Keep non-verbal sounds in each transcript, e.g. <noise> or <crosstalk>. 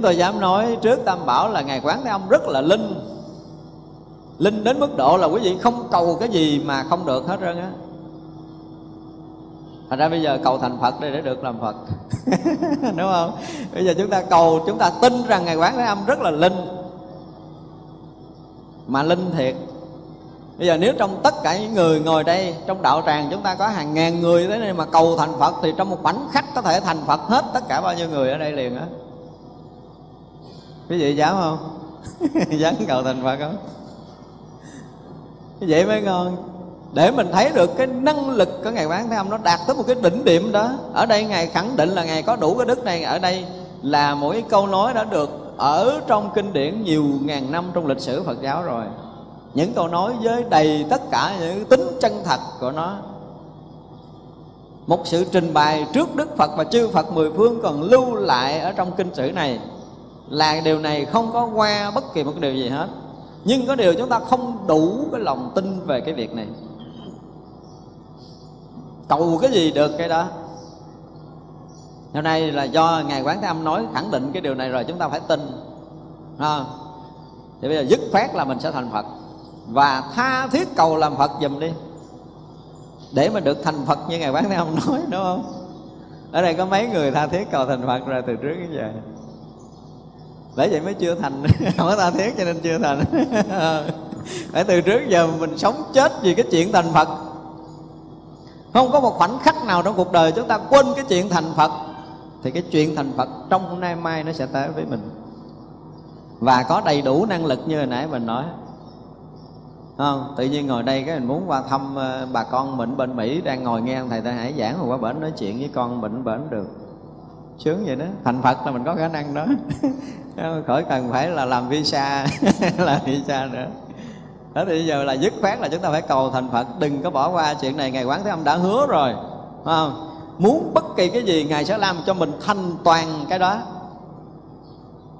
chúng tôi dám nói trước tam bảo là ngài quán thế âm rất là linh. Linh đến mức độ là quý vị không cầu cái gì mà không được hết trơn á. Thành ra bây giờ cầu thành phật đây để được làm phật. <laughs> Đúng không? Bây giờ chúng ta cầu, chúng ta tin rằng ngài quán thế âm rất là linh. Mà linh thiệt. Bây giờ nếu trong tất cả những người ngồi đây, trong đạo tràng chúng ta có hàng ngàn người thế này mà cầu thành phật, thì trong một khoảnh khắc có thể thành phật hết tất cả bao nhiêu người ở đây liền á quý vị dám không? <laughs> Dám cầu thành phật không? Vậy mới ngon? Để mình thấy được cái năng lực của ngài bán thế âm nó đạt tới một cái đỉnh điểm đó. Ở đây ngài khẳng định là ngài có đủ cái đức này. Ở đây là mỗi câu nói đã được ở trong kinh điển nhiều ngàn năm trong lịch sử Phật giáo rồi. Những câu nói với đầy tất cả những tính chân thật của nó. Một sự trình bày trước Đức Phật và chư Phật mười phương còn lưu lại ở trong kinh sử này là điều này không có qua bất kỳ một cái điều gì hết. Nhưng có điều chúng ta không đủ cái lòng tin về cái việc này. Cầu cái gì được cái đó. Hôm nay là do ngài quán thế âm nói, khẳng định cái điều này rồi, chúng ta phải tin. Ha. Thì bây giờ dứt khoát là mình sẽ thành phật. Và tha thiết cầu làm phật giùm đi. Để mà được thành phật như ngài quán thế âm nói, đúng không? Ở đây có mấy người tha thiết cầu thành phật rồi từ trước đến giờ bởi vậy mới chưa thành. <laughs> Không có tha thiết cho nên chưa thành. <laughs> Phải từ trước giờ mình sống chết vì cái chuyện thành phật. Không có một khoảnh khắc nào trong cuộc đời chúng ta quên cái chuyện thành phật. Thì cái chuyện thành phật trong hôm nay mai nó sẽ tới với mình. Và có đầy đủ năng lực như hồi nãy mình nói. Không? Tự nhiên ngồi đây cái mình muốn qua thăm ờ, bà con mình bên mỹ đang ngồi nghe thầy ta hải giảng rồi qua bển nói chuyện với con bệnh bển được sướng vậy đó. Thành phật là mình có khả năng đó. <laughs> Khỏi cần phải là làm visa <laughs> làm visa nữa. Đó thì bây giờ là dứt khoát là chúng ta phải cầu thành phật đừng có bỏ qua chuyện này. Ngài quán thế âm đã hứa rồi không? muốn bất kỳ cái gì ngài sẽ làm cho mình thanh toàn cái đó.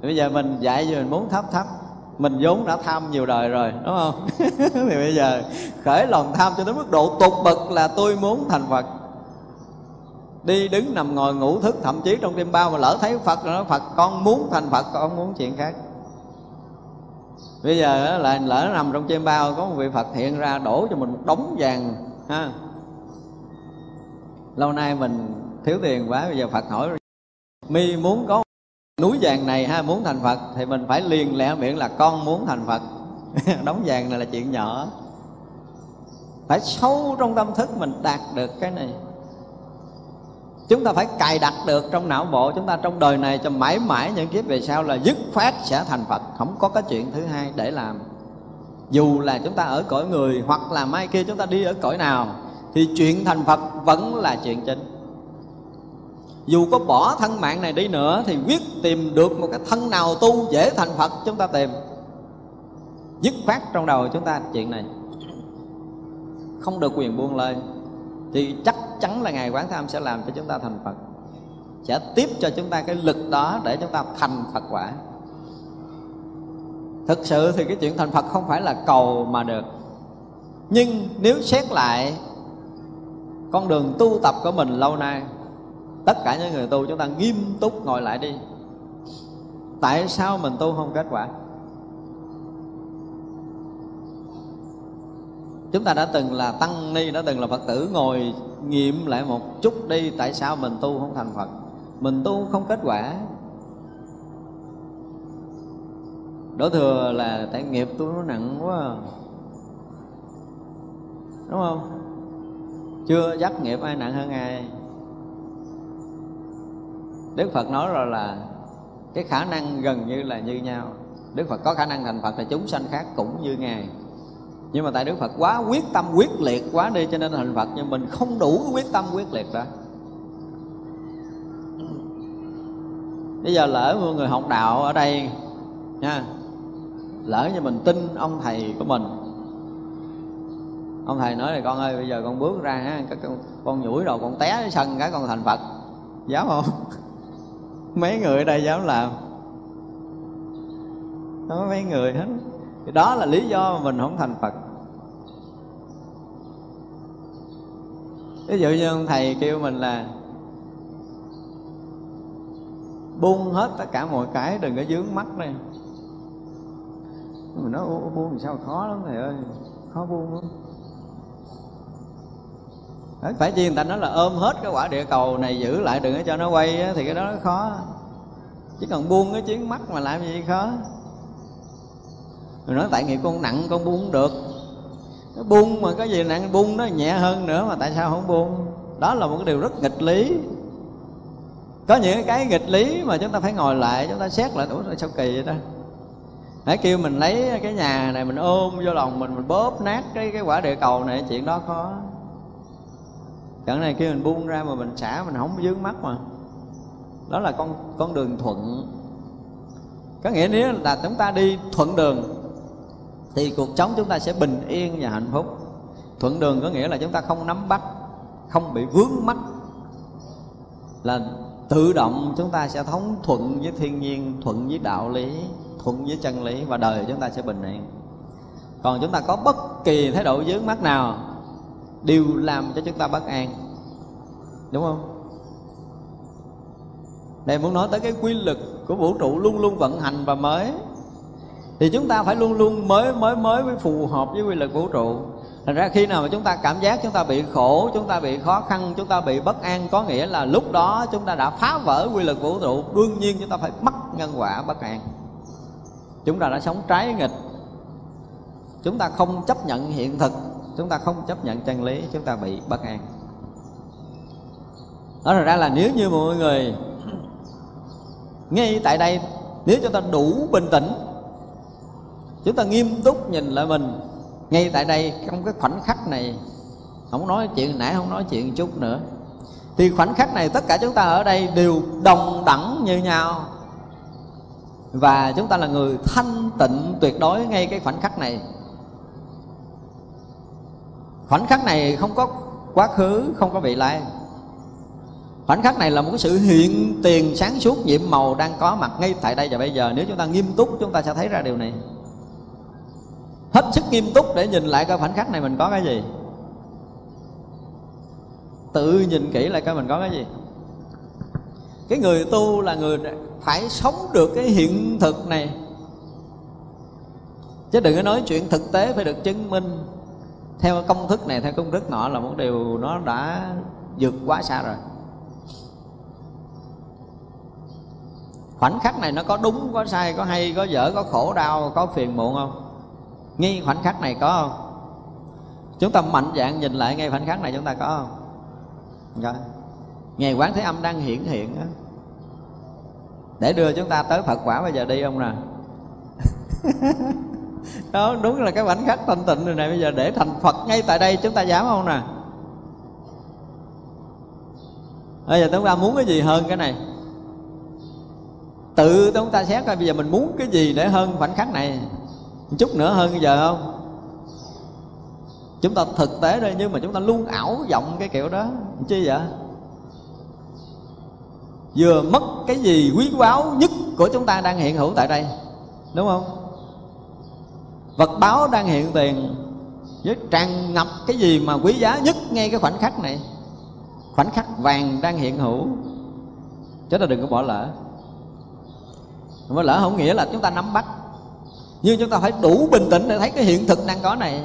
Bây giờ mình dạy gì mình muốn thấp thấp mình vốn đã tham nhiều đời rồi đúng không? <laughs> Thì bây giờ khởi lòng tham cho đến mức độ tột bậc là tôi muốn thành phật đi đứng nằm ngồi ngủ thức, thậm chí trong đêm bao mà lỡ thấy phật rồi phật, con muốn thành phật, con muốn chuyện khác. Bây giờ là lỡ nằm trong chêm bao, có một vị phật hiện ra đổ cho mình một đống vàng, ha. Lâu nay mình thiếu tiền quá, bây giờ phật hỏi, mi muốn có núi vàng này ha, muốn thành phật? Thì mình phải liền lẽ miệng là, con muốn thành phật. <laughs> Đống vàng này là chuyện nhỏ. Phải sâu trong tâm thức mình đạt được cái này chúng ta phải cài đặt được trong não bộ chúng ta trong đời này cho mãi mãi những kiếp về sau là dứt khoát sẽ thành phật. Không có cái chuyện thứ hai để làm. Dù là chúng ta ở cõi người hoặc là mai kia chúng ta đi ở cõi nào, thì chuyện thành phật vẫn là chuyện chính. Dù có bỏ thân mạng này đi nữa, thì quyết tìm được một cái thân nào tu dễ thành phật chúng ta tìm. Dứt khoát trong đầu chúng ta chuyện này. Không được quyền buông lời thì chắc chắn là ngài quán tham sẽ làm cho chúng ta thành phật, sẽ tiếp cho chúng ta cái lực đó để chúng ta thành phật quả. Thực sự thì cái chuyện thành phật không phải là cầu mà được. Nhưng nếu xét lại, con đường tu tập của mình lâu nay, tất cả những người tu chúng ta nghiêm túc ngồi lại đi. Tại sao mình tu không kết quả? Chúng ta đã từng là tăng ni, đã từng là phật tử, ngồi nghiệm lại một chút đi tại sao mình tu không thành phật. Mình tu không kết quả. Đổ thừa là tại nghiệp tôi nó nặng quá à. đúng không? Chưa dắt nghiệp ai nặng hơn ai. Đức phật nói rồi là cái khả năng gần như là như nhau. Đức phật có khả năng thành phật thì chúng sanh khác cũng như ngài nhưng mà tại đức phật quá quyết tâm quyết liệt quá đi cho nên thành phật nhưng mình không đủ quyết tâm quyết liệt đó bây giờ lỡ mọi người học đạo ở đây nha lỡ như mình tin ông thầy của mình. Ông thầy nói là con ơi bây giờ con bước ra ha con, con nhủi đầu con té cái sân cái con thành phật. Dám không? <laughs> Mấy người ở đây dám làm? Có mấy người hết thì đó là lý do mà mình không thành phật. Ví dụ như ông thầy kêu mình là buông hết tất cả mọi cái đừng có dướng mắt đây mình nói buông sao? Khó lắm thầy ơi khó buông lắm. Đấy, phải chi người ta nói là ôm hết cái quả địa cầu này giữ lại đừng có cho nó quay á, thì cái đó nó khó. Chỉ cần buông cái chuyến mắt mà làm gì khó? Rồi nói tại nghiệp con nặng, con buông không được. Nó buông mà có gì nặng, buông nó nhẹ hơn nữa mà tại sao không buông? Đó là một cái điều rất nghịch lý. Có những cái nghịch lý mà chúng ta phải ngồi lại, chúng ta xét lại ủa sao kỳ vậy đó hãy kêu mình lấy cái nhà này, mình ôm vô lòng mình mình bóp nát cái cái quả địa cầu này, chuyện đó khó. Chẳng này kêu mình buông ra mà mình xả, mình không dướng mắt mà. Đó là con con đường thuận. Có nghĩa nếu là chúng ta đi thuận đường thì cuộc sống chúng ta sẽ bình yên và hạnh phúc. Thuận đường có nghĩa là chúng ta không nắm bắt, không bị vướng mắt là tự động chúng ta sẽ thống thuận với thiên nhiên, thuận với đạo lý, thuận với chân lý và đời chúng ta sẽ bình yên. Còn chúng ta có bất kỳ thái độ vướng mắt nào, đều làm cho chúng ta bất an. Đúng không? Đây muốn nói tới cái quy luật của vũ trụ luôn luôn vận hành và mới thì chúng ta phải luôn luôn mới mới mới mới phù hợp với quy luật vũ trụ thành ra khi nào mà chúng ta cảm giác chúng ta bị khổ chúng ta bị khó khăn chúng ta bị bất an có nghĩa là lúc đó chúng ta đã phá vỡ quy luật vũ trụ đương nhiên chúng ta phải mất nhân quả bất an chúng ta đã sống trái nghịch chúng ta không chấp nhận hiện thực chúng ta không chấp nhận chân lý chúng ta bị bất an đó là ra là nếu như mọi người ngay tại đây nếu chúng ta đủ bình tĩnh chúng ta nghiêm túc nhìn lại mình. Ngay tại đây, trong cái khoảnh khắc này, không nói chuyện nãy, không nói chuyện chút nữa. Thì khoảnh khắc này tất cả chúng ta ở đây đều đồng đẳng như nhau. Và chúng ta là người thanh tịnh tuyệt đối ngay cái khoảnh khắc này. Khoảnh khắc này không có quá khứ, không có vị lai. Khoảnh khắc này là một cái sự hiện tiền sáng suốt nhiệm màu đang có mặt ngay tại đây và bây giờ. Nếu chúng ta nghiêm túc, chúng ta sẽ thấy ra điều này hết sức nghiêm túc để nhìn lại coi khoảnh khắc này mình có cái gì. Tự nhìn kỹ lại coi mình có cái gì. Cái người tu là người phải sống được cái hiện thực này. Chứ đừng có nói chuyện thực tế phải được chứng minh. Theo công thức này, theo công thức nọ là một điều nó đã vượt quá xa rồi. Khoảnh khắc này nó có đúng, có sai, có hay, có dở, có khổ, đau, có phiền muộn không? Ngay khoảnh khắc này có không? Chúng ta mạnh dạng nhìn lại ngay khoảnh khắc này chúng ta có không? Rồi. Ngày quán thế âm đang hiển hiện đó. để đưa chúng ta tới phật quả bây giờ đi không nè? <laughs> Đó đúng là cái khoảnh khắc thanh tịnh này, này bây giờ để thành phật ngay tại đây chúng ta dám không nè? Bây giờ chúng ta muốn cái gì hơn cái này? Tự chúng ta xét coi bây giờ mình muốn cái gì để hơn khoảnh khắc này? Chút nữa hơn giờ không? Chúng ta thực tế đây nhưng mà chúng ta luôn ảo vọng cái kiểu đó. Chi vậy? Vừa mất cái gì quý báu nhất của chúng ta đang hiện hữu tại đây, đúng không? Vật báo đang hiện tiền, với tràn ngập cái gì mà quý giá nhất ngay cái khoảnh khắc này. Khoảnh khắc vàng đang hiện hữu. Chứ ta đừng có bỏ lỡ. Bỏ lỡ không nghĩa là chúng ta nắm bắt nhưng chúng ta phải đủ bình tĩnh để thấy cái hiện thực đang có này.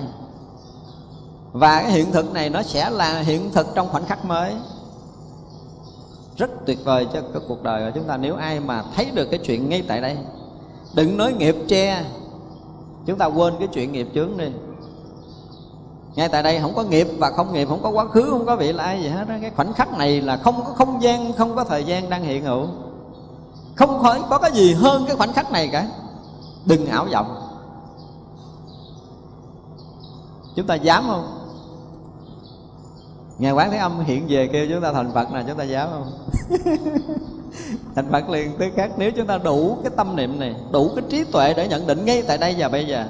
Và cái hiện thực này nó sẽ là hiện thực trong khoảnh khắc mới. Rất tuyệt vời cho cái cuộc đời của chúng ta. Nếu ai mà thấy được cái chuyện ngay tại đây, đừng nói nghiệp che. Chúng ta quên cái chuyện nghiệp chướng đi. Ngay tại đây không có nghiệp và không nghiệp, không có quá khứ, không có vị lai gì hết đó. cái khoảnh khắc này là không có không gian, không có thời gian đang hiện hữu. Không phải có cái gì hơn cái khoảnh khắc này cả đừng ảo vọng. Chúng ta dám không? Ngài quán Thế Âm hiện về kêu chúng ta thành Phật là chúng ta dám không? <laughs> thành Phật liền tới khác. Nếu chúng ta đủ cái tâm niệm này, Đủ cái trí tuệ để nhận định ngay tại đây và bây giờ,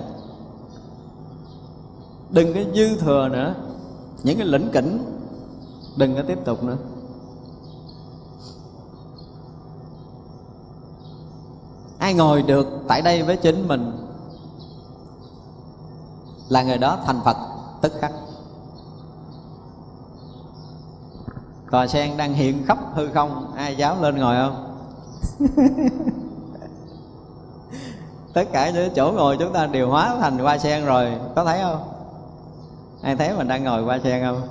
Đừng có dư thừa nữa. Những cái lĩnh kỉnh Đừng có tiếp tục nữa. Ai ngồi được tại đây với chính mình là người đó thành phật tức khắc. Cò sen đang hiện khắp hư không, ai dám lên ngồi không? <laughs> Tất cả những chỗ ngồi chúng ta đều hóa thành hoa sen rồi, có thấy không? Ai thấy mình đang ngồi hoa sen không?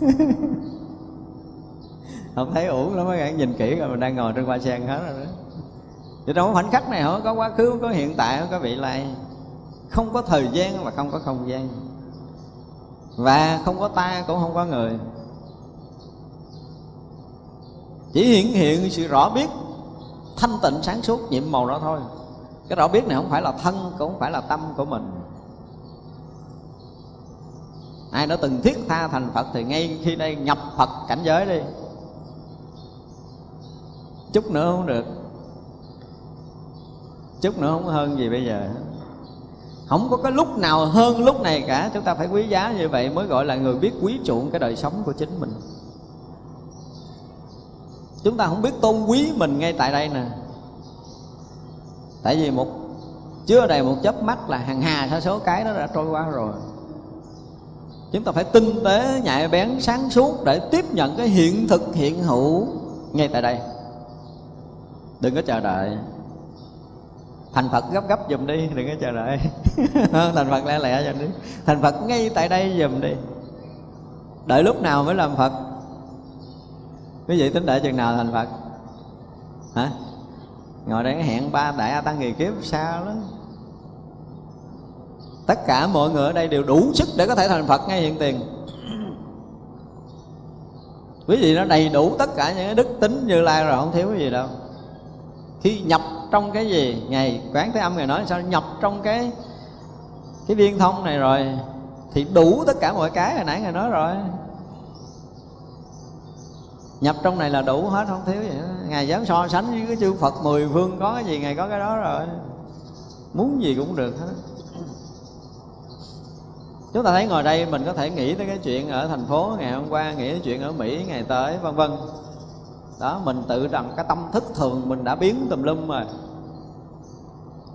<laughs> Không thấy uổng lắm mấy nhìn kỹ rồi mình đang ngồi trên hoa sen hết rồi đó chứ trong khoảnh khắc này không có quá khứ không có hiện tại không có vị lai. Không có thời gian và không có không gian. Và không có ta, cũng không có người. Chỉ hiện hiện sự rõ biết, thanh tịnh sáng suốt nhiệm màu đó thôi. Cái rõ biết này không phải là thân, cũng không phải là tâm của mình. Ai đã từng thiết tha thành phật thì ngay khi đây nhập phật cảnh giới đi. Chút nữa không được chút nữa không hơn gì bây giờ. Không có cái lúc nào hơn lúc này cả. Chúng ta phải quý giá như vậy mới gọi là người biết quý chuộng cái đời sống của chính mình. Chúng ta không biết tôn quý mình ngay tại đây nè. Tại vì một, chưa đầy một chớp mắt là hàng hà sa số cái đó đã trôi qua rồi. Chúng ta phải tinh tế, nhạy bén, sáng suốt để tiếp nhận cái hiện thực, hiện hữu ngay tại đây. Đừng có chờ đợi thành phật gấp gấp dùm đi, đừng có chờ đợi. <laughs> Thành phật lẹ lẹ dùm đi. Thành phật ngay tại đây dùm đi. Đợi lúc nào mới làm phật. Quý vị tính đợi chừng nào thành phật? Hả? Ngồi đây hẹn ba đại a tăng kỳ kiếp, sao lắm? Tất cả mọi người ở đây đều đủ sức để có thể thành phật ngay hiện tiền. Quý vị nó đầy đủ tất cả những đức tính như lai rồi, không thiếu cái gì đâu khi nhập trong cái gì? Ngày quán thế âm ngày nói sao? Nhập trong cái cái viên thông này rồi. Thì đủ tất cả mọi cái hồi nãy ngài nói rồi. Nhập trong này là đủ hết, không thiếu gì nữa ngài dám so sánh với cái chư phật mười phương có cái gì, ngài có cái đó rồi. Muốn gì cũng được hết. Chúng ta thấy ngồi đây mình có thể nghĩ tới cái chuyện ở thành phố ngày hôm qua, nghĩ tới chuyện ở mỹ ngày tới, vân vân đó, mình tự rằng cái tâm thức thường mình đã biến tùm lum rồi.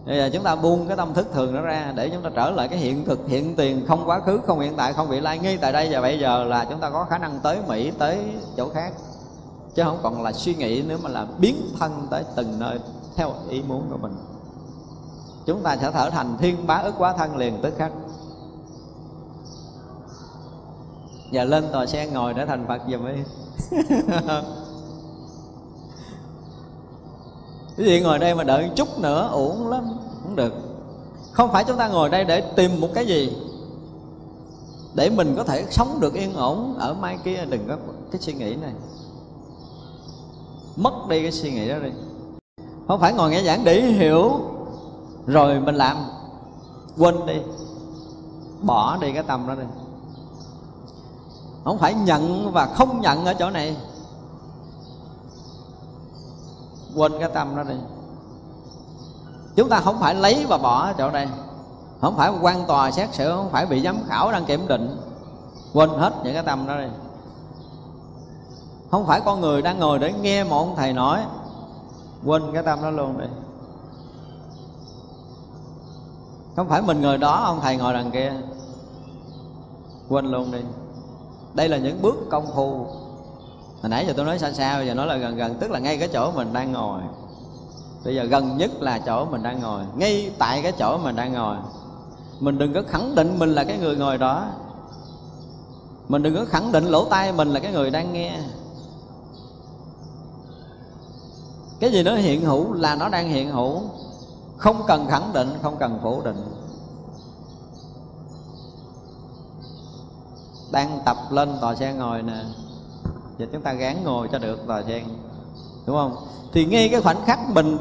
Bây giờ chúng ta buông cái tâm thức thường đó ra để chúng ta trở lại cái hiện thực, hiện tiền, không quá khứ, không hiện tại, không vị lai ngay tại đây và bây giờ là chúng ta có khả năng tới mỹ, tới chỗ khác. Chứ không còn là suy nghĩ nữa mà là biến thân tới từng nơi theo ý muốn của mình. Chúng ta sẽ thở thành thiên bá ức quá thân liền tức khắc. Giờ lên tòa xe ngồi để thành phật giùm đi. <laughs> quý vị ngồi đây mà đợi chút nữa, uổng lắm, không được. Không phải chúng ta ngồi đây để tìm một cái gì, để mình có thể sống được yên ổn ở mai kia. Đừng có cái suy nghĩ này. Mất đi cái suy nghĩ đó đi. Không phải ngồi nghe giảng để hiểu, rồi mình làm, quên đi, bỏ đi cái tâm đó đi. Không phải nhận và không nhận ở chỗ này quên cái tâm đó đi. Chúng ta không phải lấy và bỏ ở chỗ đây. Không phải quan tòa xét xử, không phải bị giám khảo đang kiểm định. Quên hết những cái tâm đó đi. Không phải con người đang ngồi để nghe một ông thầy nói. Quên cái tâm đó luôn đi. Không phải mình ngồi đó, ông thầy ngồi đằng kia. Quên luôn đi. Đây là những bước công phu hồi nãy giờ tôi nói xa xa bây giờ nói là gần gần, tức là ngay cái chỗ mình đang ngồi. Bây giờ gần nhất là chỗ mình đang ngồi, ngay tại cái chỗ mình đang ngồi. Mình đừng có khẳng định mình là cái người ngồi đó. Mình đừng có khẳng định lỗ tai mình là cái người đang nghe. Cái gì nó hiện hữu là nó đang hiện hữu. Không cần khẳng định, không cần phủ định. Đang tập lên, tòa xe ngồi nè và chúng ta gán ngồi cho được thời gian đúng không? Thì ngay cái khoảnh khắc mình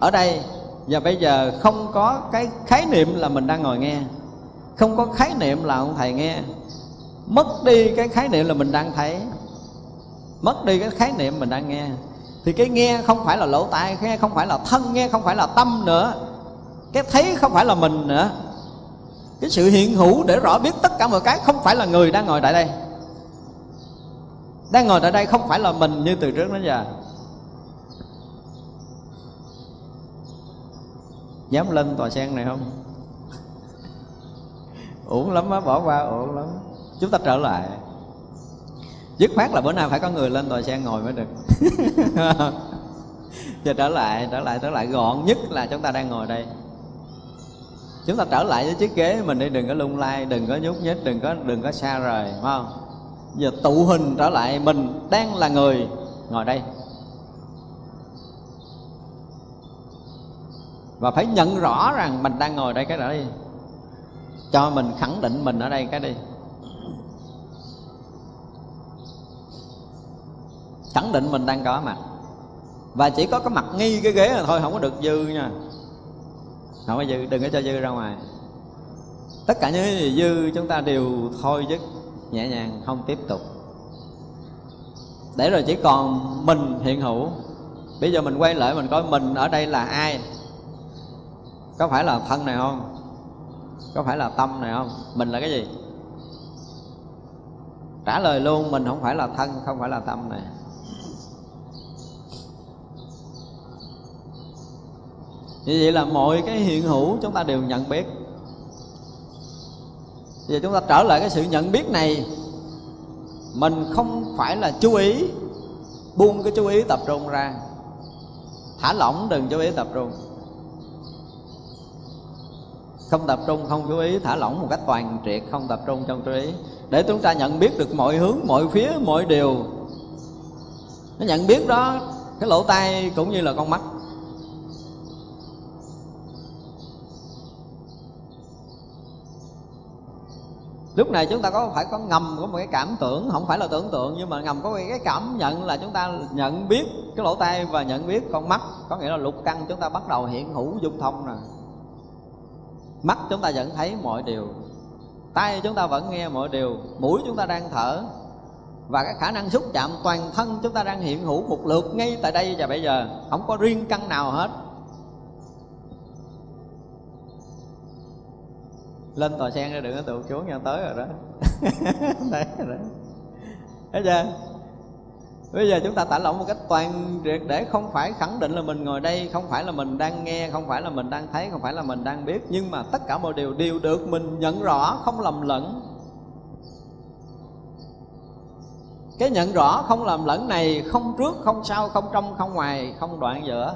ở đây, và bây giờ không có cái khái niệm là mình đang ngồi nghe. Không có khái niệm là ông thầy nghe. Mất đi cái khái niệm là mình đang thấy. Mất đi cái khái niệm mình đang nghe. Thì cái nghe không phải là lỗ tai, nghe không phải là thân, nghe không phải là tâm nữa. Cái thấy không phải là mình nữa. Cái sự hiện hữu để rõ biết tất cả mọi cái không phải là người đang ngồi tại đây đang ngồi tại đây không phải là mình như từ trước đến giờ dám lên tòa sen này không? Uổng lắm á, bỏ qua uổng lắm. Chúng ta trở lại. Dứt khoát là bữa nay phải có người lên tòa sen ngồi mới được. <laughs> Giờ trở lại trở lại trở lại. Gọn nhất là chúng ta đang ngồi đây. Chúng ta trở lại với chiếc ghế mình đi, đừng có lung lay, đừng có nhúc nhích, đừng có đừng có xa rời, phải không? Giờ tụ hình trở lại mình đang là người ngồi đây. Và phải nhận rõ rằng mình đang ngồi đây cái đó đi. Cho mình khẳng định mình ở đây cái đi. Khẳng định mình đang có mặt. Và chỉ có cái mặt nghi cái ghế là thôi, không có được dư nha. Không có dư, đừng có cho dư ra ngoài. Tất cả những gì dư chúng ta đều thôi chứ nhẹ nhàng, không tiếp tục. Để rồi chỉ còn mình hiện hữu. Bây giờ mình quay lại, mình coi mình ở đây là ai? Có phải là thân này không? Có phải là tâm này không? Mình là cái gì? Trả lời luôn, mình không phải là thân, không phải là tâm này. Như vậy là mọi cái hiện hữu chúng ta đều nhận biết giờ chúng ta trở lại cái sự nhận biết này. Mình không phải là chú ý, buông cái chú ý tập trung ra. Thả lỏng đừng chú ý tập trung. Không tập trung, không chú ý, thả lỏng một cách toàn triệt, không tập trung trong chú ý. Để chúng ta nhận biết được mọi hướng, mọi phía, mọi điều. Nó nhận biết đó, cái lỗ tai cũng như là con mắt. Lúc này chúng ta có phải có ngầm, có một cái cảm tưởng, không phải là tưởng tượng, nhưng mà ngầm có cái cảm nhận là chúng ta nhận biết cái lỗ tai và nhận biết con mắt. Có nghĩa là lục căn chúng ta bắt đầu hiện hữu dung thông rồi. Mắt chúng ta vẫn thấy mọi điều. Tay chúng ta vẫn nghe mọi điều. Mũi chúng ta đang thở. Và cái khả năng xúc chạm toàn thân chúng ta đang hiện hữu một lượt ngay tại đây và bây giờ. Không có riêng căn nào hết. Lên tòa sen ra đừng có tụt xuống nha tới rồi đó. <laughs> Đấy rồi. Đó thấy chưa? Bây giờ chúng ta tả lỏng một cách toàn triệt để, không phải khẳng định là mình ngồi đây, không phải là mình đang nghe, không phải là mình đang thấy, không phải là mình đang biết. Nhưng mà tất cả mọi điều đều được mình nhận rõ, không lầm lẫn. Cái nhận rõ, không lầm lẫn này không trước, không sau, không trong, không ngoài, không đoạn giữa.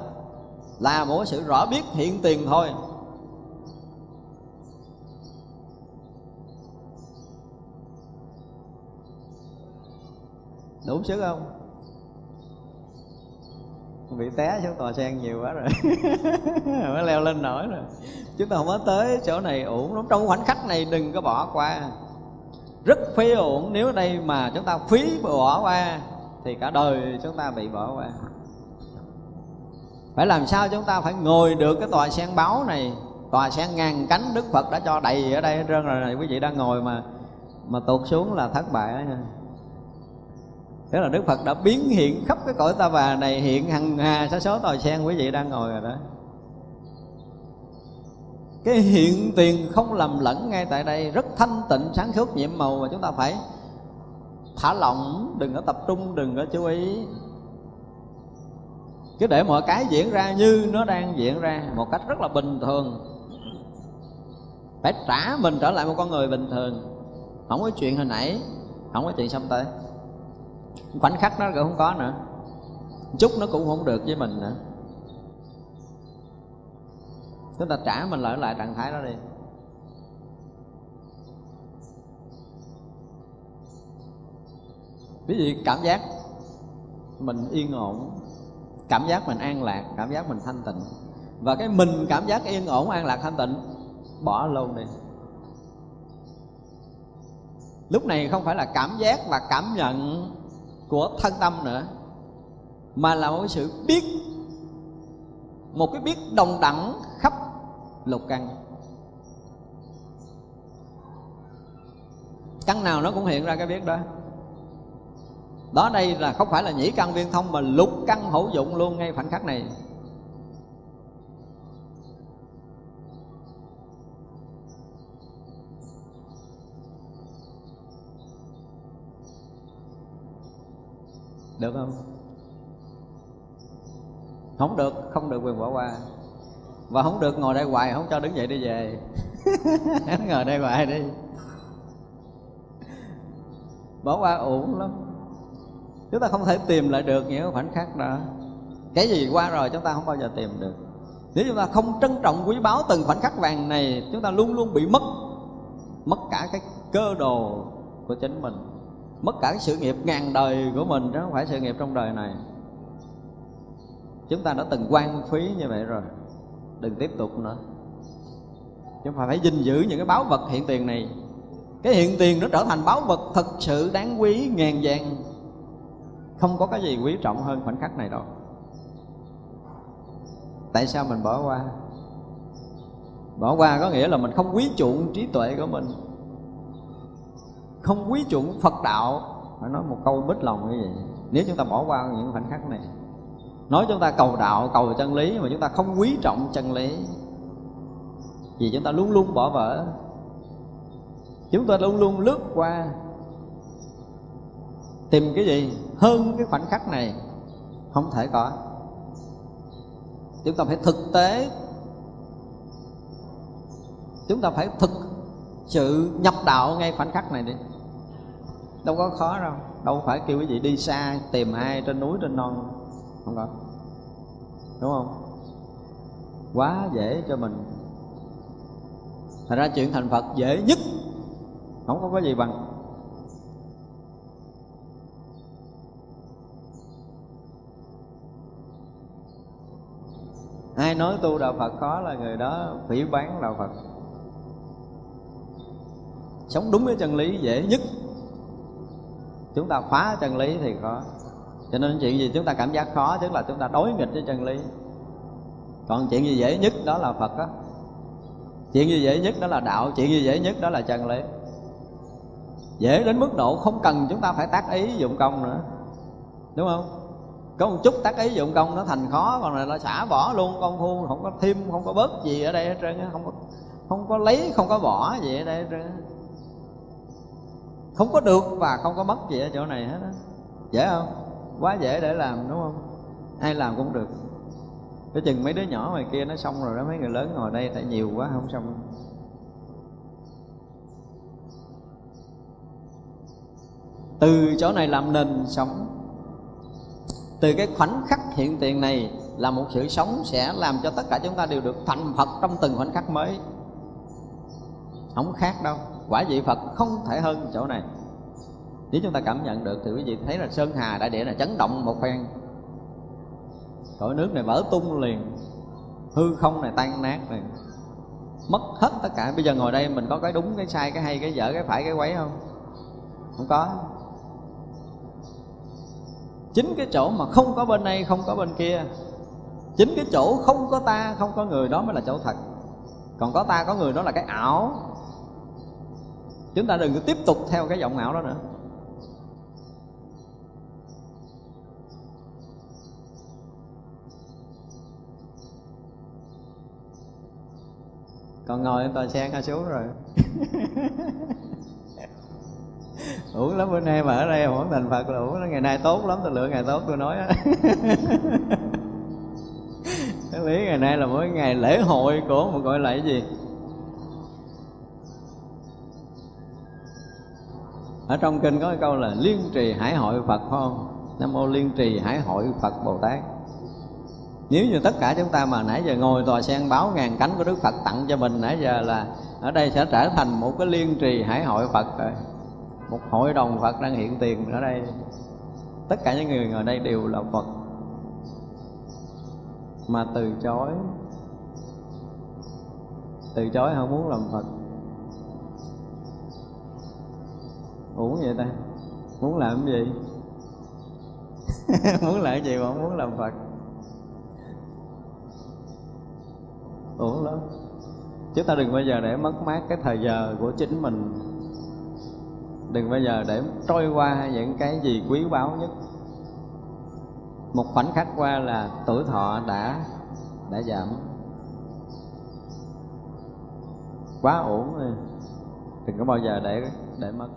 Là một sự rõ biết hiện tiền thôi. Đủ sức không? Bị té xuống tòa sen nhiều quá rồi. <laughs> Mới leo lên nổi rồi. Chúng ta không có tới chỗ này ổn lắm. Trong khoảnh khắc này đừng có bỏ qua. Rất phí ổn nếu đây mà chúng ta phí bỏ qua, thì cả đời chúng ta bị bỏ qua. Phải làm sao chúng ta phải ngồi được cái tòa sen báo này? Tòa sen ngàn cánh đức phật đã cho đầy ở đây hết trơn rồi. Này quý vị đang ngồi mà mà tụt xuống là thất bại. đó nha Thế là Đức Phật đã biến hiện khắp cái cõi ta bà này Hiện hằng hà sa số tòa sen quý vị đang ngồi rồi đó. Cái hiện tiền không lầm lẫn ngay tại đây Rất thanh tịnh sáng suốt nhiệm màu Mà chúng ta phải thả lỏng Đừng có tập trung, đừng có chú ý. Cứ để mọi cái diễn ra như nó đang diễn ra Một cách rất là bình thường. Phải trả mình trở lại một con người bình thường. Không có chuyện hồi nãy Không có chuyện sắp tới khoảnh khắc đó cũng không có nữa. Chút nó cũng không được với mình nữa. Chúng ta trả mình lại lại trạng thái đó đi. Ví dụ cảm giác mình yên ổn, cảm giác mình an lạc, cảm giác mình thanh tịnh. Và cái mình cảm giác yên ổn, an lạc, thanh tịnh, bỏ luôn đi. Lúc này không phải là cảm giác và cảm nhận của thân tâm nữa, mà là một sự biết, một cái biết đồng đẳng khắp lục căn. Căn nào nó cũng hiện ra cái biết đó. Đó đây là không phải là nhĩ căn viên thông mà lục căn hữu dụng luôn ngay khoảnh khắc này. Được không? Không được không được quyền bỏ qua. Và không được ngồi đây hoài, không cho đứng dậy đi về. <laughs> Ngồi đây hoài đi. Bỏ qua uổng lắm. Chúng ta không thể tìm lại được những khoảnh khắc đó. Cái gì qua rồi chúng ta không bao giờ tìm được. Nếu chúng ta không trân trọng quý báu từng khoảnh khắc vàng này, chúng ta luôn luôn bị mất mất cả cái cơ đồ của chính mình mất cả cái sự nghiệp ngàn đời của mình, chứ không phải sự nghiệp trong đời này. Chúng ta đã từng quan phí như vậy rồi, đừng tiếp tục nữa. Chúng ta phải gìn giữ những cái báu vật hiện tiền này. Cái hiện tiền nó trở thành báu vật thật sự đáng quý, ngàn vàng. Không có cái gì quý trọng hơn khoảnh khắc này đâu. Tại sao mình bỏ qua? Bỏ qua có nghĩa là mình không quý chuộng trí tuệ của mình không quý trọng phật đạo. Phải nói một câu bích lòng như vậy. Nếu chúng ta bỏ qua những khoảnh khắc này, nói chúng ta cầu đạo, cầu chân lý, mà chúng ta không quý trọng chân lý vì chúng ta luôn luôn bỏ vỡ. Chúng ta luôn luôn lướt qua, tìm cái gì hơn cái khoảnh khắc này không thể có. Chúng ta phải thực tế. Chúng ta phải thực sự nhập đạo ngay khoảnh khắc này đi đâu có khó đâu. Đâu phải kêu quý vị đi xa, tìm ai trên núi, trên non. Không có. Đúng không? Quá dễ cho mình. Thật ra chuyện thành phật dễ nhất. Không có cái gì bằng. Ai nói tu đạo phật khó là người đó phỉ bán đạo phật. Sống đúng với chân lý dễ nhất chúng ta phá chân lý thì khó. Cho nên chuyện gì chúng ta cảm giác khó, tức là chúng ta đối nghịch với chân lý. Còn chuyện gì dễ nhất đó là phật á. Chuyện gì dễ nhất đó là đạo, chuyện gì dễ nhất đó là chân lý. Dễ đến mức độ không cần chúng ta phải tác ý dụng công nữa. Đúng không? Có một chút tác ý dụng công nó thành khó, còn này là xả bỏ luôn công phu, không có thêm, không có bớt gì ở đây hết trơn không có không có lấy, không có bỏ gì ở đây hết trơn không có được và không có mất gì ở chỗ này hết á. Dễ không? Quá dễ để làm, đúng không? Ai làm cũng được. Cái chừng mấy đứa nhỏ ngoài kia nó xong rồi đó, mấy người lớn ngồi đây, tại nhiều quá không xong. Từ chỗ này làm nền sống. Từ cái khoảnh khắc hiện tiền này là một sự sống sẽ làm cho tất cả chúng ta đều được thành Phật trong từng khoảnh khắc mới. Không khác đâu quả vị Phật không thể hơn chỗ này. Nếu chúng ta cảm nhận được thì quý vị thấy là Sơn Hà đại địa là chấn động một phen. Cõi nước này vỡ tung liền, hư không này tan nát này mất hết tất cả. Bây giờ ngồi đây mình có cái đúng, cái sai, cái hay, cái dở, cái phải, cái quấy không? Không có. Chính cái chỗ mà không có bên đây không có bên kia. Chính cái chỗ không có ta, không có người, đó mới là chỗ thật. Còn có ta, có người, đó là cái ảo chúng ta đừng có tiếp tục theo cái giọng ảo đó nữa. Còn ngồi tòa sen ha xuống rồi. <laughs> Uổng lắm bữa nay mà ở đây không thành phật là uổng ngày nay tốt lắm tôi lựa ngày tốt tôi nói cái lý <laughs> ngày nay là mỗi ngày lễ hội của một gọi là cái gì? Ở trong kinh có cái câu là liên trì hải hội phật phải không? Nam mô liên trì hải hội phật bồ tát. Nếu như tất cả chúng ta mà nãy giờ ngồi tòa sen báo ngàn cánh của đức phật tặng cho mình, nãy giờ là ở đây sẽ trở thành một cái liên trì hải hội phật rồi. Một hội đồng phật đang hiện tiền ở đây. Tất cả những người ngồi đây đều là phật. Mà từ chối từ chối không muốn làm phật. Uổng vậy ta? Muốn làm cái gì? <laughs> Muốn làm cái gì mà không muốn làm phật? Uổng lắm. Chúng ta đừng bao giờ để mất mát cái thời giờ của chính mình. Đừng bao giờ để trôi qua những cái gì quý báu nhất. Một khoảnh khắc qua là tuổi thọ đã đã giảm. Quá ổn rồi. Đừng có bao giờ để để mất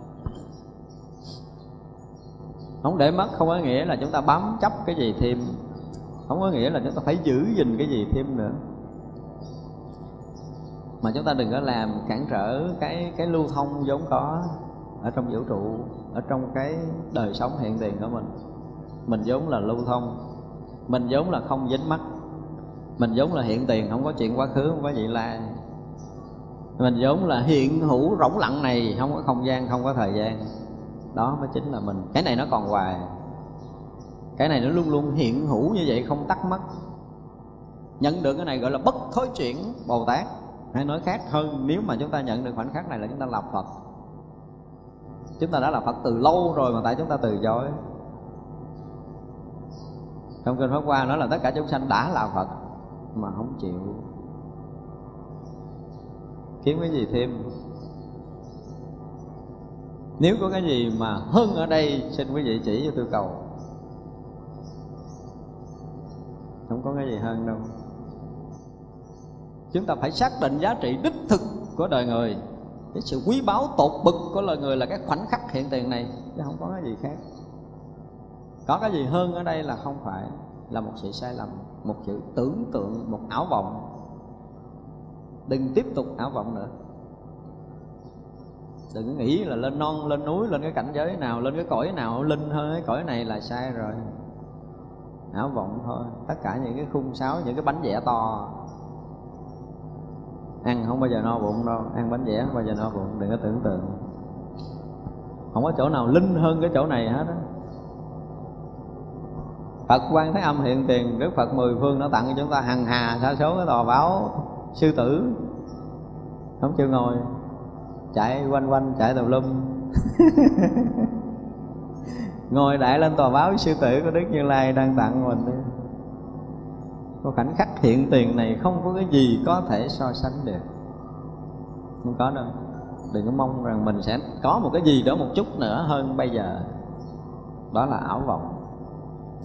không để mất, không có nghĩa là chúng ta bám chấp cái gì thêm. Không có nghĩa là chúng ta phải giữ gìn cái gì thêm nữa. Mà chúng ta đừng có làm cản trở cái cái lưu thông vốn có ở trong vũ trụ, ở trong cái đời sống hiện tiền của mình. Mình vốn là lưu thông, mình vốn là không dính mắt mình vốn là hiện tiền, không có chuyện quá khứ, không có vị lai mình vốn là hiện hữu rỗng lặng này, không có không gian, không có thời gian đó mới chính là mình. Cái này nó còn hoài. Cái này nó luôn luôn hiện hữu như vậy, không tắt mất. Nhận được cái này gọi là bất thối chuyển bồ tát. Hay nói khác hơn, nếu mà chúng ta nhận được khoảnh khắc này là chúng ta là phật. Chúng ta đã là phật từ lâu rồi mà tại chúng ta từ chối. Trong kinh pháp qua nói là tất cả chúng sanh đã là phật, mà không chịu. Kiếm cái gì thêm? Nếu có cái gì mà hơn ở đây, xin quý vị chỉ cho tôi cầu. Không có cái gì hơn đâu. Chúng ta phải xác định giá trị đích thực của đời người. Cái sự quý báu tột bực của lời người là cái khoảnh khắc hiện tiền này, chứ không có cái gì khác. Có cái gì hơn ở đây là không phải là một sự sai lầm, một sự tưởng tượng, một ảo vọng. Đừng tiếp tục ảo vọng nữa đừng nghĩ là lên non, lên núi, lên cái cảnh giới nào, lên cái cõi nào, linh hơn cái cõi này là sai rồi. Ảo vọng thôi. Tất cả những cái khung sáo, những cái bánh vẽ to. Ăn không bao giờ no bụng đâu. Ăn bánh vẽ không bao giờ no bụng. Đừng có tưởng tượng. Không có chỗ nào linh hơn cái chỗ này hết á. Phật quan Thế Âm hiện tiền, Đức Phật mười phương nó tặng cho chúng ta hằng hà sa số cái tòa báo sư tử. Không chịu ngồi chạy quanh quanh, chạy tùm lum. <laughs> Ngồi đại lên tòa báo sư tử của Đức Như Lai đang tặng mình đi. Có khoảnh khắc hiện tiền này không có cái gì có thể so sánh được. Không có đâu. Đừng có mong rằng mình sẽ có một cái gì đó một chút nữa hơn bây giờ. Đó là ảo vọng.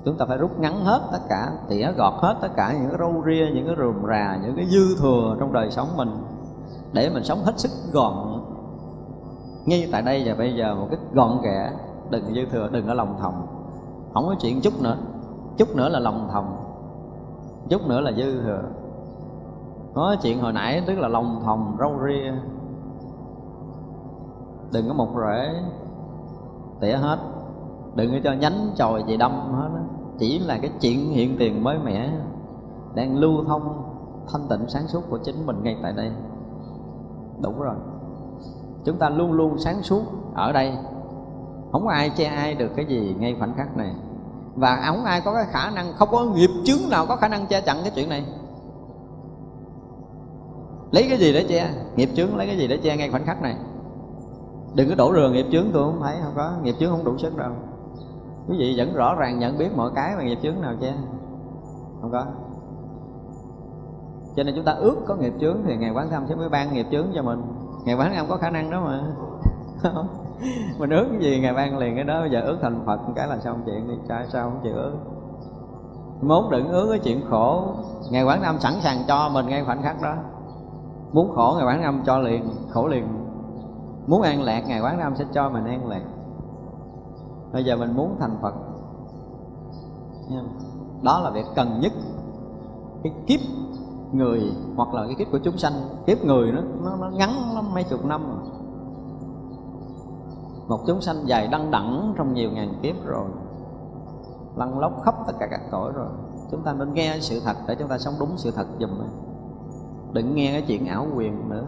Chúng ta phải rút ngắn hết tất cả, tỉa gọt hết tất cả những cái râu ria, những cái rườm rà, những cái dư thừa trong đời sống mình để mình sống hết sức gọn ngay tại đây và bây giờ một cái gọn ghẽ, đừng dư thừa, đừng có lòng thòng. Không có chuyện chút nữa. Chút nữa là lòng thòng. Chút nữa là dư thừa. Có chuyện hồi nãy tức là lòng thòng râu ria. Đừng có một rễ tỉa hết. Đừng có cho nhánh chồi gì đâm hết đó. chỉ là cái chuyện hiện tiền mới mẻ đang lưu thông thanh tịnh sáng suốt của chính mình ngay tại đây. Đủ rồi chúng ta luôn luôn sáng suốt ở đây. Không ai che ai được cái gì ngay khoảnh khắc này. Và không ai có cái khả năng, không có nghiệp chướng nào có khả năng che chặn cái chuyện này. Lấy cái gì để che? Nghiệp chướng lấy cái gì để che ngay khoảnh khắc này? Đừng có đổ rừa nghiệp chướng tôi không thấy không có. Nghiệp chướng không đủ sức đâu. Quý vị vẫn rõ ràng nhận biết mọi cái mà nghiệp chướng nào che? Không có. Cho nên chúng ta ước có nghiệp chướng thì ngày quán thăm sẽ mới ban nghiệp chướng cho mình ngày bán không có khả năng đó mà. Mình ước cái gì ngày ban liền cái đó, bây giờ ước thành phật cái là xong chuyện đi. Sao sao không chịu ước? Mốt đừng ước cái chuyện khổ. Ngày quán năm sẵn sàng cho mình ngay khoảnh khắc đó. Muốn khổ ngày quán năm cho liền, khổ liền. Muốn an lạc ngày quán năm sẽ cho mình an lạc. Bây giờ mình muốn thành phật. Đó là việc cần nhất. Cái kiếp người hoặc là cái kiếp của chúng sanh kiếp người nó nó, nó ngắn lắm mấy chục năm. Rồi một chúng sanh dài đăng đẳng trong nhiều ngàn kiếp rồi lăn lóc khắp tất cả các cõi rồi. Chúng ta nên nghe sự thật để chúng ta sống đúng sự thật dùm đừng nghe cái chuyện ảo quyền nữa.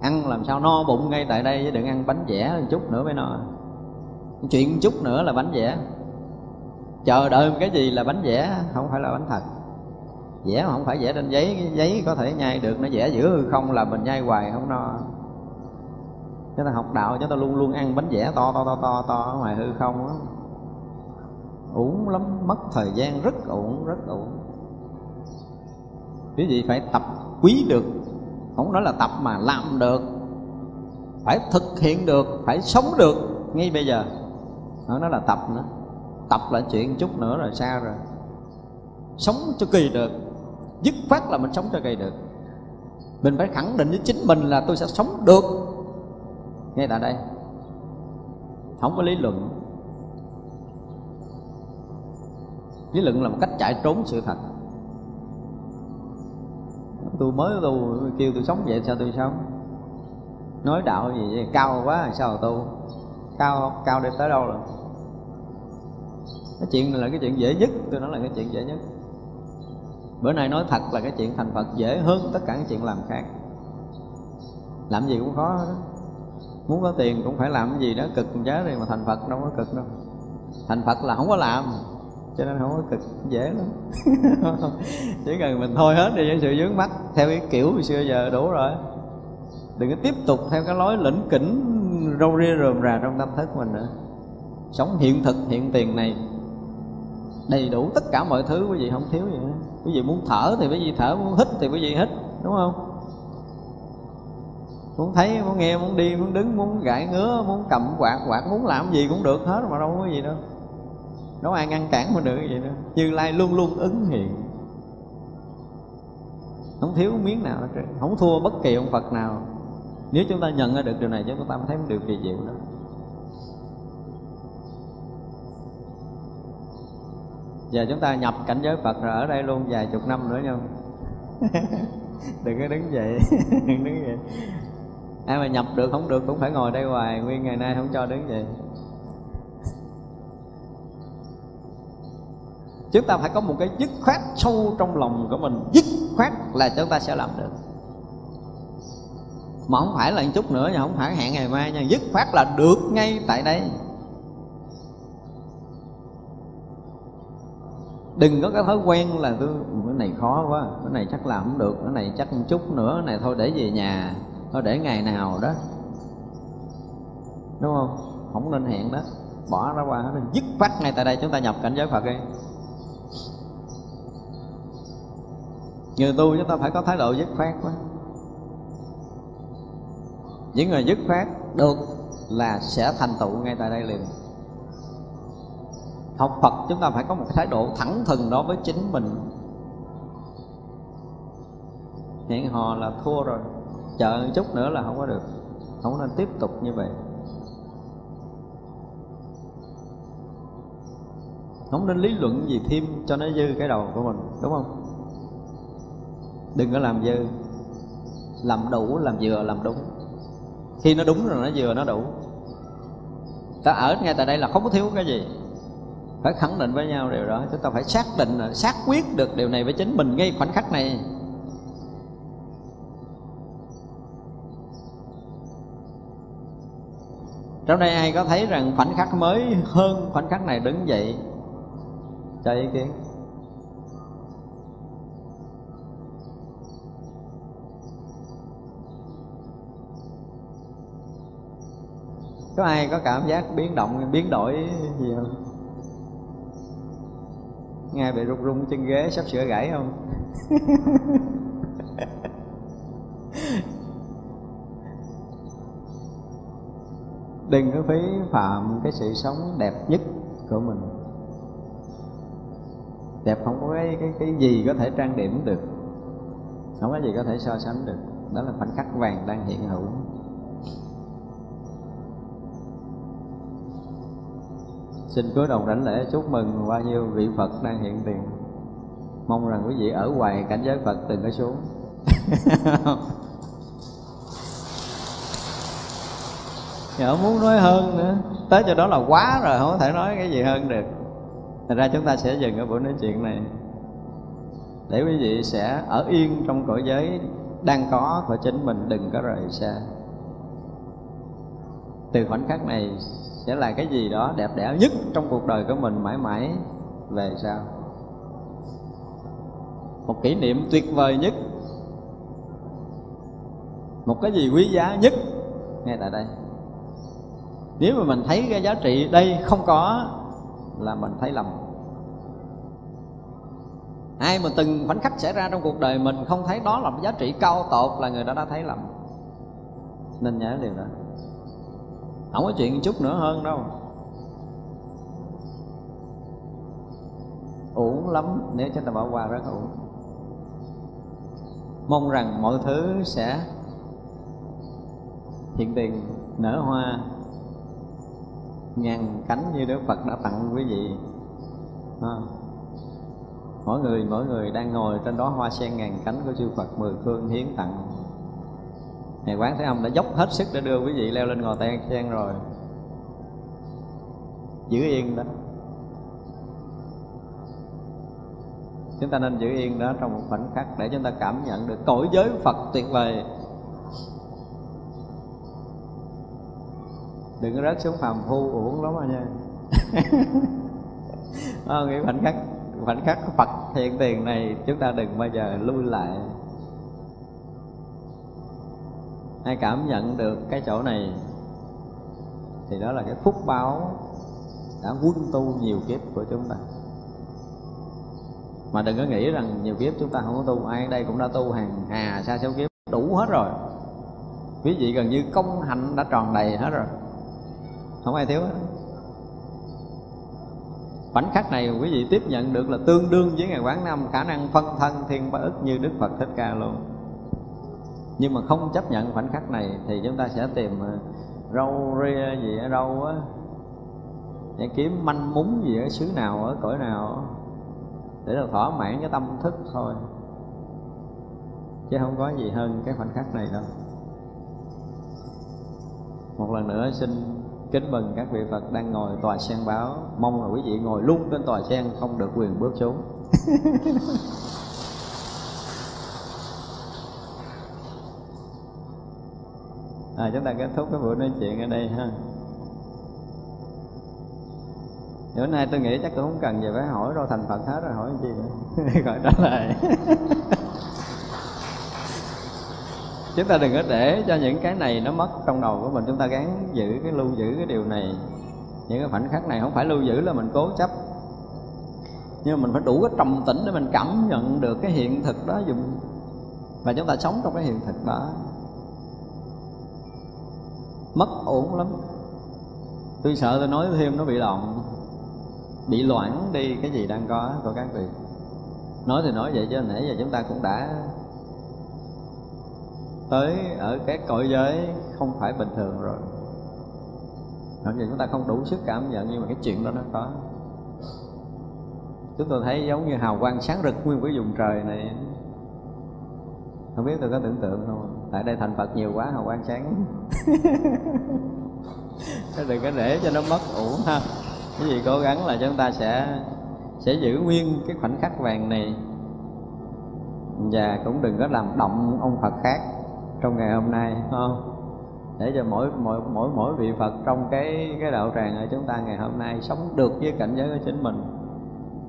Ăn làm sao no bụng ngay tại đây chứ đừng ăn bánh vẽ một chút nữa mới no. Chuyện chút nữa là bánh vẽ. Chờ đợi cái gì là bánh vẽ không phải là bánh thật vẽ mà không phải vẽ trên giấy, cái giấy có thể nhai được, nó vẽ giữa hư không là mình nhai hoài không no. Chúng ta học đạo chúng ta luôn luôn ăn bánh vẽ to to to to to ở ngoài hư không á. Uổng lắm, mất thời gian rất uổng rất uổng. Quý vị phải tập quý được, không nói là tập mà làm được, phải thực hiện được, phải sống được ngay bây giờ. Nó nói là tập nữa, tập là chuyện chút nữa rồi xa rồi. Sống cho kỳ được dứt khoát là mình sống cho kỳ được. Mình phải khẳng định với chính mình là tôi sẽ sống được. Ngay tại đây. Không có lý luận. Lý luận là một cách chạy trốn sự thật. Tôi mới tu kêu tôi sống vậy, sao tôi sống? Nói đạo gì vậy? Cao quá, sao tu cao cao đi tới đâu rồi? Cái chuyện này là cái chuyện dễ nhất. Tôi nói là cái chuyện dễ nhất bữa nay nói thật là cái chuyện thành phật dễ hơn tất cả những chuyện làm khác. Làm gì cũng khó đó muốn có tiền cũng phải làm cái gì đó, cực giá này mà thành phật đâu có cực đâu. Thành phật là không có làm, cho nên không có cực, dễ lắm. <laughs> Chỉ cần mình thôi hết đi những sự dướng mắt theo cái kiểu hồi xưa giờ đủ rồi. Đừng có tiếp tục theo cái lối lĩnh kỉnh, râu ria rườm rà trong tâm thức mình nữa. Sống hiện thực, hiện tiền này, đầy đủ tất cả mọi thứ quý vị không thiếu gì nữa quý vị muốn thở thì quý vị thở, muốn hít thì quý vị hít, đúng không? Muốn thấy, muốn nghe, muốn đi, muốn đứng, muốn gãi ngứa, muốn cầm quạt quạt, muốn làm gì cũng được hết mà đâu có gì đâu. Đâu ai ngăn cản mà được gì đâu. Như lai luôn luôn ứng hiện. Không thiếu miếng nào hết không thua bất kỳ ông phật nào. Nếu chúng ta nhận ra được điều này, chúng ta mới thấy một điều kỳ diệu đó. Giờ chúng ta nhập cảnh giới phật rồi ở đây luôn vài chục năm nữa nha <laughs> đừng có đứng dậy <laughs> đừng đứng dậy ai mà nhập được không được cũng phải ngồi đây hoài nguyên ngày nay không cho đứng dậy chúng ta phải có một cái dứt khoát sâu trong lòng của mình. Dứt khoát là chúng ta sẽ làm được. Mà không phải là một chút nữa nha không phải hẹn ngày mai nha. Dứt khoát là được ngay tại đây đừng có cái thói quen là tôi, cái này khó quá, cái này chắc làm không được, cái này chắc một chút nữa, cái này thôi để về nhà, thôi để ngày nào đó. Đúng không? Không nên hẹn đó. Bỏ ra qua nó dứt khoát ngay tại đây chúng ta nhập cảnh giới phật đi. Người tu chúng ta phải có thái độ dứt khoát quá. Những người dứt khoát được là sẽ thành tựu ngay tại đây liền học Phật chúng ta phải có một thái độ thẳng thừng đó với chính mình. Hẹn hò là thua rồi. Chờ một chút nữa là không có được. Không nên tiếp tục như vậy. Không nên lý luận gì thêm cho nó dư cái đầu của mình, đúng không? Đừng có làm dư. Làm đủ, làm vừa, làm đúng. Khi nó đúng rồi, nó vừa, nó đủ. Ta ở ngay tại đây là không có thiếu cái gì phải khẳng định với nhau điều đó. Chúng ta phải xác định, xác quyết được điều này với chính mình ngay khoảnh khắc này. Trong đây ai có thấy rằng khoảnh khắc mới hơn khoảnh khắc này đứng dậy? Cho ý kiến. Có ai có cảm giác biến động, biến đổi gì không? Nghe bị run run chân ghế sắp sửa gãy không? <laughs> Đừng có phí phạm cái sự sống đẹp nhất của mình. Đẹp không có cái cái cái gì có thể trang điểm được. Không có gì có thể so sánh được. Đó là khoảnh khắc vàng đang hiện hữu xin cuối đồng đảnh lễ, chúc mừng bao nhiêu vị Phật đang hiện tiền. Mong rằng quý vị ở ngoài cảnh giới Phật từng có xuống. <laughs> Nhớ muốn nói hơn nữa, Tới cho đó là quá rồi, Không có thể nói cái gì hơn được. Thành ra chúng ta sẽ dừng ở buổi nói chuyện này Để quý vị sẽ ở yên trong cõi giới Đang có của chính mình, Đừng có rời xa. Từ khoảnh khắc này sẽ là cái gì đó đẹp đẽ nhất trong cuộc đời của mình mãi mãi về sau. Một kỷ niệm tuyệt vời nhất. Một cái gì quý giá nhất ngay tại đây. Nếu mà mình thấy cái giá trị đây không có là mình thấy lầm. Ai mà từng khoảnh khắc xảy ra trong cuộc đời mình không thấy đó là một giá trị cao tột là người đó đã thấy lầm. Nên nhớ điều đó không có chuyện chút nữa hơn đâu. Uổng lắm, nếu chúng ta bỏ qua rất uổng. Mong rằng mọi thứ sẽ hiện tiền, nở hoa, ngàn cánh như Đức Phật đã tặng quý vị. À. mỗi người mỗi người đang ngồi trên đó hoa sen ngàn cánh của chư Phật, mười phương hiến tặng. Ngài Quán Thế Âm đã dốc hết sức để đưa quý vị leo lên ngồi tay sen rồi. Giữ yên đó. Chúng ta nên giữ yên đó trong một khoảnh khắc để chúng ta cảm nhận được cõi giới phật tuyệt vời. Đừng rớt xuống phàm phu uổng lắm rồi nha à, Nghĩ khoảnh khắc khoảnh khắc phật hiện tiền này chúng ta đừng bao giờ lui lại. Ai cảm nhận được cái chỗ này, thì đó là cái phúc báo đã quân tu nhiều kiếp của chúng ta. Mà đừng có nghĩ rằng nhiều kiếp chúng ta không có tu, ai ở đây cũng đã tu hàng hà xa số kiếp, đủ hết rồi. Quý vị gần như công hạnh đã tròn đầy hết rồi. Không ai thiếu. Hết khoảnh khắc này quý vị tiếp nhận được là tương đương với ngày quán năm, khả năng phân thân thiên ba ức như đức phật thích ca luôn nhưng mà không chấp nhận khoảnh khắc này thì chúng ta sẽ tìm ờ, rau râu ria gì ở đâu á, để kiếm manh múng gì ở xứ nào, ở cõi nào, để là thỏa mãn cái tâm thức thôi. Chứ không có gì hơn cái khoảnh khắc này đâu. Một lần nữa xin kính mừng các vị Phật đang ngồi tòa sen báo. Mong là quý vị ngồi luôn trên tòa sen không được quyền bước xuống. <laughs> à, chúng ta kết thúc cái buổi nói chuyện ở đây ha. Bữa nay tôi nghĩ chắc cũng không cần gì phải hỏi đâu thành phật hết rồi hỏi gì nữa? <laughs> Gọi trả lời. <laughs> Chúng ta đừng có để cho những cái này nó mất trong đầu của mình. Chúng ta gắng giữ cái lưu giữ cái điều này. Những cái khoảnh khắc này không phải lưu giữ là mình cố chấp. Nhưng mà mình phải đủ cái trầm tĩnh để mình cảm nhận được cái hiện thực đó dùng và chúng ta sống trong cái hiện thực đó mất ổn lắm. Tôi sợ tôi nói thêm nó bị loạn. Bị loãng đi cái gì đang có của các vị. Nói thì nói vậy chứ nãy giờ chúng ta cũng đã tới ở cái cõi giới không phải bình thường rồi. Mặc dù chúng ta không đủ sức cảm nhận nhưng mà cái chuyện đó nó có. Chúng tôi thấy giống như hào quang sáng rực nguyên cái vùng trời này. Không biết tôi có tưởng tượng không tại đây thành phật nhiều quá hào quang sáng. <laughs> Đừng có để cho nó mất uổng ha. Cái gì cố gắng là chúng ta sẽ sẽ giữ nguyên cái khoảnh khắc vàng này. Và cũng đừng có làm động ông Phật khác trong ngày hôm nay không? Để cho mỗi mỗi mỗi mỗi vị Phật trong cái cái đạo tràng ở chúng ta ngày hôm nay sống được với cảnh giới của chính mình.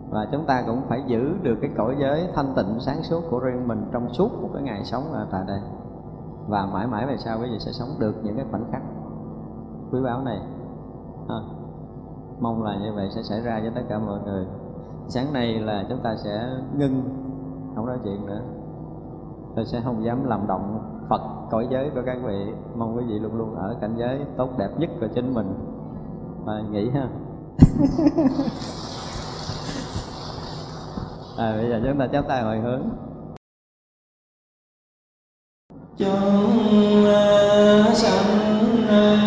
Và chúng ta cũng phải giữ được cái cõi giới thanh tịnh sáng suốt của riêng mình trong suốt một cái ngày sống ở tại đây và mãi mãi về sau quý vị sẽ sống được những cái khoảnh khắc quý báu này. À, mong là như vậy sẽ xảy ra với tất cả mọi người. Sáng nay là chúng ta sẽ ngưng không nói chuyện nữa. Tôi sẽ không dám làm động Phật cõi giới của các vị. Mong quý vị luôn luôn ở cảnh giới tốt đẹp nhất của chính mình. Và nghĩ ha. <laughs> À, bây giờ chúng ta chắp tay hồi hướng chúng à, sanh